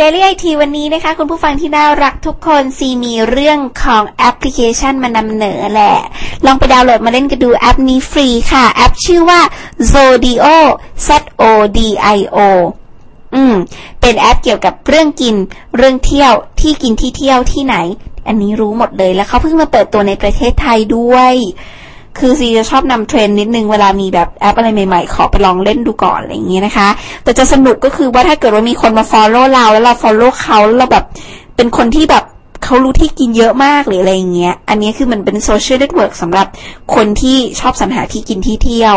Daily IT วันนี้นะคะ คุณผู้ฟังที่น่ารักทุกคนซีมีเรื่องของแอปพลิเคชันมานำเหนอแหละ ลองไปดาวน์โหลดมาเล่นกันดูแอปนี้ฟรีค่ะ แอปชื่อว่า Zodio Z O D I O อืม เป็นแอปเกี่ยวกับเรื่องกิน เรื่องเที่ยวที่กินที่เที่ยวที่ไหน อันนี้รู้หมดเลยแล้วเขาเพิ่งมาเปิดตัวในประเทศไทยด้วย คือซีจะชอบนำเทรนด์นิดนึงเวลามีแบบแอปอะไรใหม่ๆ ขอไปลองเล่นดูก่อนอะไรอย่างเงี้ยนะคะ แต่จะสนุกก็คือว่าถ้าเกิดว่ามีคนมา follow เราแล้วเรา follow เขาแล้วเราแบบเป็นคนที่แบบเขารู้ที่กินเยอะมากหรืออะไรอย่างเงี้ย อันนี้คือมันเป็น social network สำหรับคนที่ชอบสรรหาที่กินที่เที่ยว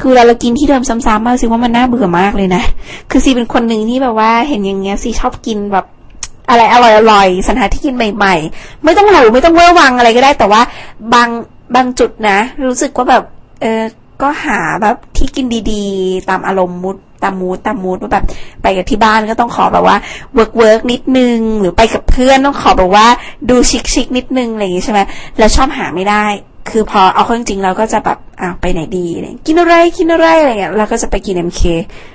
คือเราเรากินที่เดิมซ้ำๆมากสิว่ามันน่าเบื่อมากเลยนะ คือซีเป็นคนหนึ่งที่แบบว่าเห็นอย่างเงี้ยซีชอบกินแบบอะไรอร่อยๆสรรหาที่กินใหม่ ๆ ไม่ต้องหรูไม่ต้องเวอร์วังอะไรก็ได้ แต่ว่าบาง บางจุดนะ รู้สึกว่าแบบ เออก็หาแบบที่กินดีๆ ตามอารมณ์ mood ตาม mood ตาม mood ว่าแบบไปกับที่บ้านก็ต้องขอแบบว่า work work นิดนึง หรือไปกับเพื่อนต้องขอแบบว่าดู chic chic นิดนึงอะไรอย่างงี้ใช่ไหมแล้วชอบหาไม่ได้ คือพอเอาเข้าจริงๆเราก็จะแบบอ้าวไปไหนดี กินอะไรกินอะไรอะไรเงี้ยเราก็จะไปกิน MK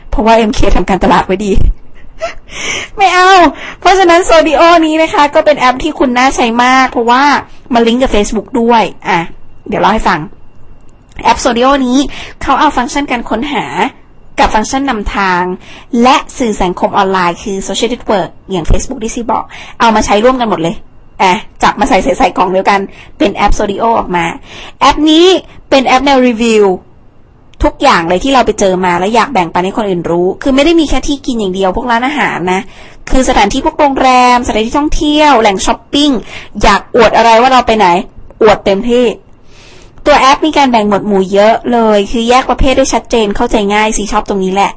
เพราะว่า MK ทำการตลาดไว้ดี ไม่เอา เพราะฉะนั้นโซดิโอนี้นะคะ ก็เป็นแอปที่คุณน่าใช้มาก เพราะว่ามาลิงก์กับ Facebook ด้วย อะ เดี๋ยวเล่าให้ฟังแอปโซดิโอนี้เขาเอาฟังก์ชันการค้นหากับฟังก์ชันนำทาง และสื่อสังคมออนไลน์คือ Social Network อย่าง Facebook ที่ซีบอก เอามาใช้ร่วมกันหมดเลยอะจับมาใส่ใส่ใส่กล่องเดียวกันเป็นแอปโซดิโอออกมา แอปนี้เป็นแอปแนวรีวิวทุกอย่างเลยที่เราไปเจอมาแล้วอยากแบ่งปันให้คนอื่นรู้ คือไม่ได้มีแค่ที่กินอย่างเดียวพวกร้านอาหารนะ คือสถานที่พวกโรงแรม สถานที่ท่องเที่ยว แหล่งช้อปปิ้ง อยากอวดอะไรว่าเราไปไหน อวดเต็มที่ ตัวแอปมีการแบ่งหมวดหมู่เยอะเลย คือแยกประเภทได้ชัดเจนเข้าใจง่ายซีชอบตรงนี้แหละ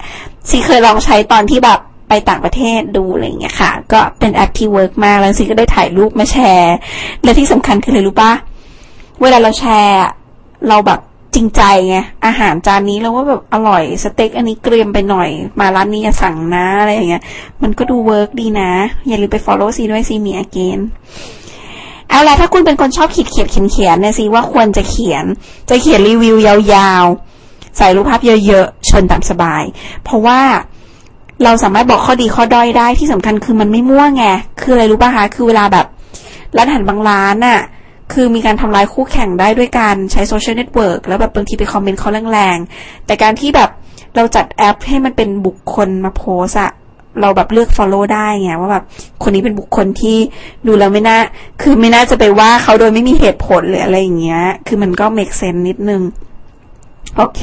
ซีเคยลองใช้ตอนที่แบบไปต่างประเทศดูอะไรอย่างเงี้ยค่ะ ก็เป็นแอปที่ work มากแล้วซีก็ได้ถ่ายรูปมาแชร์ และที่สำคัญคืออะไรรู้ปะเวลาเราแชร์เราแบบจริงใจไงอาหารจานนี้เราว่าแบบอร่อยสเต็กอันนี้เกรียมไปหน่อย มาร้านนี้อย่าสั่งนะอะไรอย่างเงี้ย มันก็ดู work ดีนะ อย่าลืมไป follow ซีด้วย see me again เอาละถ้าคุณเป็นคนชอบขีดเขียนเขียนเขียนเนี่ยซีว่าควรจะเขียน จะเขียนรีวิวยาวๆ ใส่รูปภาพเยอะๆเชิญตามสบาย เพราะว่าเราสามารถบอกข้อดีข้อด้อยได้ที่สำคัญคือมันไม่มั่วไง คืออะไรรู้ป่ะคะ คือเวลาแบบร้านอาหารบางร้านน่ะ คือมีการทำลายคู่แข่งได้ด้วยการใช้ social network แล้วแบบบางทีไปคอมเมนต์เขาแรงๆ แต่การที่แบบเราจัดแอปให้มันเป็นบุคคลมาโพสอะ เราแบบเลือก follow ได้ไงว่าแบบคนนี้เป็นบุคคลที่ดูแล้วไม่น่า คือไม่น่าจะไปว่าเขาโดยไม่มีเหตุผลหรืออะไรอย่างเงี้ย คือมันก็ make sense นิดนึง โอเค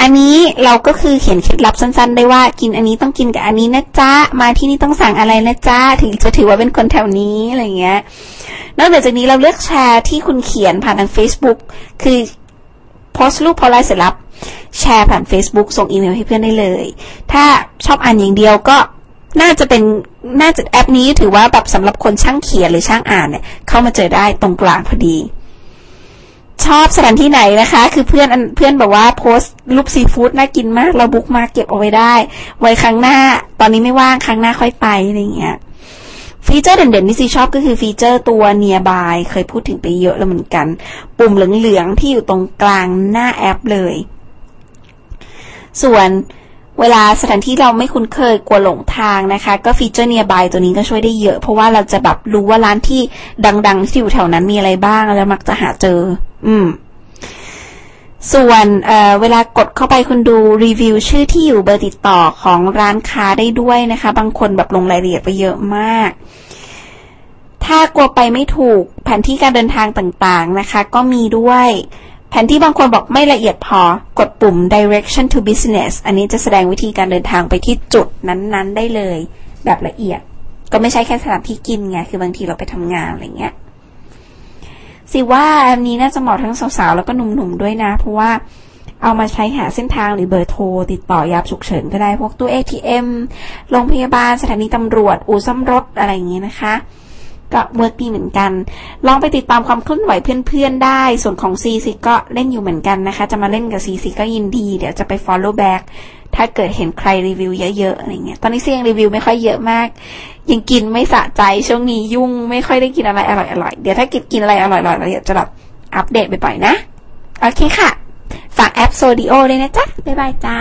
อันนี้เราก็คือเขียนเคล็ดลับสั้น ๆ ได้ว่ากินอันนี้ต้องกินกับอันนี้นะจ๊ะ มาที่นี่ต้องสั่งอะไรนะจ๊ะ ถึงจะถือว่าเป็นคนแถวนี้อะไรเงี้ย นอกจากนี้เราเลือกแชร์ที่คุณเขียนผ่านทาง Facebook คือโพสต์รูปโพสต์ไลน์เสร็จแล้ว แชร์ผ่าน Facebook ส่งอีเมลให้เพื่อนได้เลย ถ้าชอบอ่านอย่างเดียวก็น่าจะเป็นน่าจะแอปนี้ถือว่าแบบสำหรับคนช่างเขียนหรือช่างอ่านเนี่ยเข้ามาเจอได้ตรงกลางพอดี ชอบสถานที่ไหนนะคะ คือเพื่อนเพื่อนบอกว่าโพสต์รูปซีฟู้ดน่ากินมากเรา bookmark เก็บเอาไว้ได้ ไว้ครั้งหน้า ตอนนี้ไม่ว่างครั้งหน้าค่อยไปอะไรเงี้ย feature เด่นๆที่ซีชอบก็คือฟีเจอร์ตัว nearby เคยพูดถึงไปเยอะแล้วเหมือนกัน ปุ่มเหลืองๆที่อยู่ตรงกลางหน้าแอปเลย ส่วนเวลาสถานที่เราไม่คุ้นเคยกลัวหลงทางนะคะ ก็ฟีเจอร์ nearby ตัวนี้ก็ช่วยได้เยอะ เพราะว่าเราจะแบบรู้ว่าร้านที่ดัง ๆ ที่อยู่แถวนั้นมีอะไรบ้าง แล้วมักจะหาเจอ อืม ส่วนเเวลากดเข้าไปคุณดูรีวิวชื่อที่อยู่เบอร์ติดต่อของร้านค้าได้ด้วยนะคะ บางคนแบบลงรายละเอียดไปเยอะมาก ถ้ากลัวไปไม่ถูกแผนที่การเดินทางต่างๆนะคะ ก็มีด้วย แผนที่บางคนบอกไม่ละเอียดพอกดปุ่ม direction to business อันนี้จะแสดงวิธีการเดินทางไปที่จุดนั้น ๆ ได้เลย แบบละเอียด ก็ไม่ใช่แค่สถานที่กินไง คือบางทีเราไปทำงานอะไรเงี้ยสิว่าอันนี้น่าจะเหมาะทั้งสาวๆ แล้วก็หนุ่มๆ ด้วยนะ เพราะว่าเอามาใช้หาเส้นทางหรือเบอร์โทร ติดต่อยามฉุกเฉินก็ได้พวกตู้ ATM โรงพยาบาลสถานีตำรวจ อู่ซ่อมรถอะไรอย่างเงี้ยนะคะ ก็ work ดีเหมือนกัน ลองไปติดตามความเคลื่อนไหวเพื่อนๆได้ ส่วนของซีซีก็เล่นอยู่เหมือนกันนะคะ จะมาเล่นกับซีซีก็ยินดี เดี๋ยวจะไป follow back ถ้าเกิดเห็นใครรีวิวเยอะๆอะไรเงี้ย ตอนนี้ซียังรีวิวไม่ค่อยเยอะมาก ยังกินไม่สะใจ ช่วงนี้ยุ่งไม่ค่อยได้กินอะไรอร่อยๆ เดี๋ยวถ้ากินกินอะไรอร่อยๆเราเดี๋ยวจะแบบอัปเดตไปบ่อยๆนะ โอเคค่ะ ฝากแอปโซดิโอด้วยนะจ๊ะ บ๊ายบายจ้า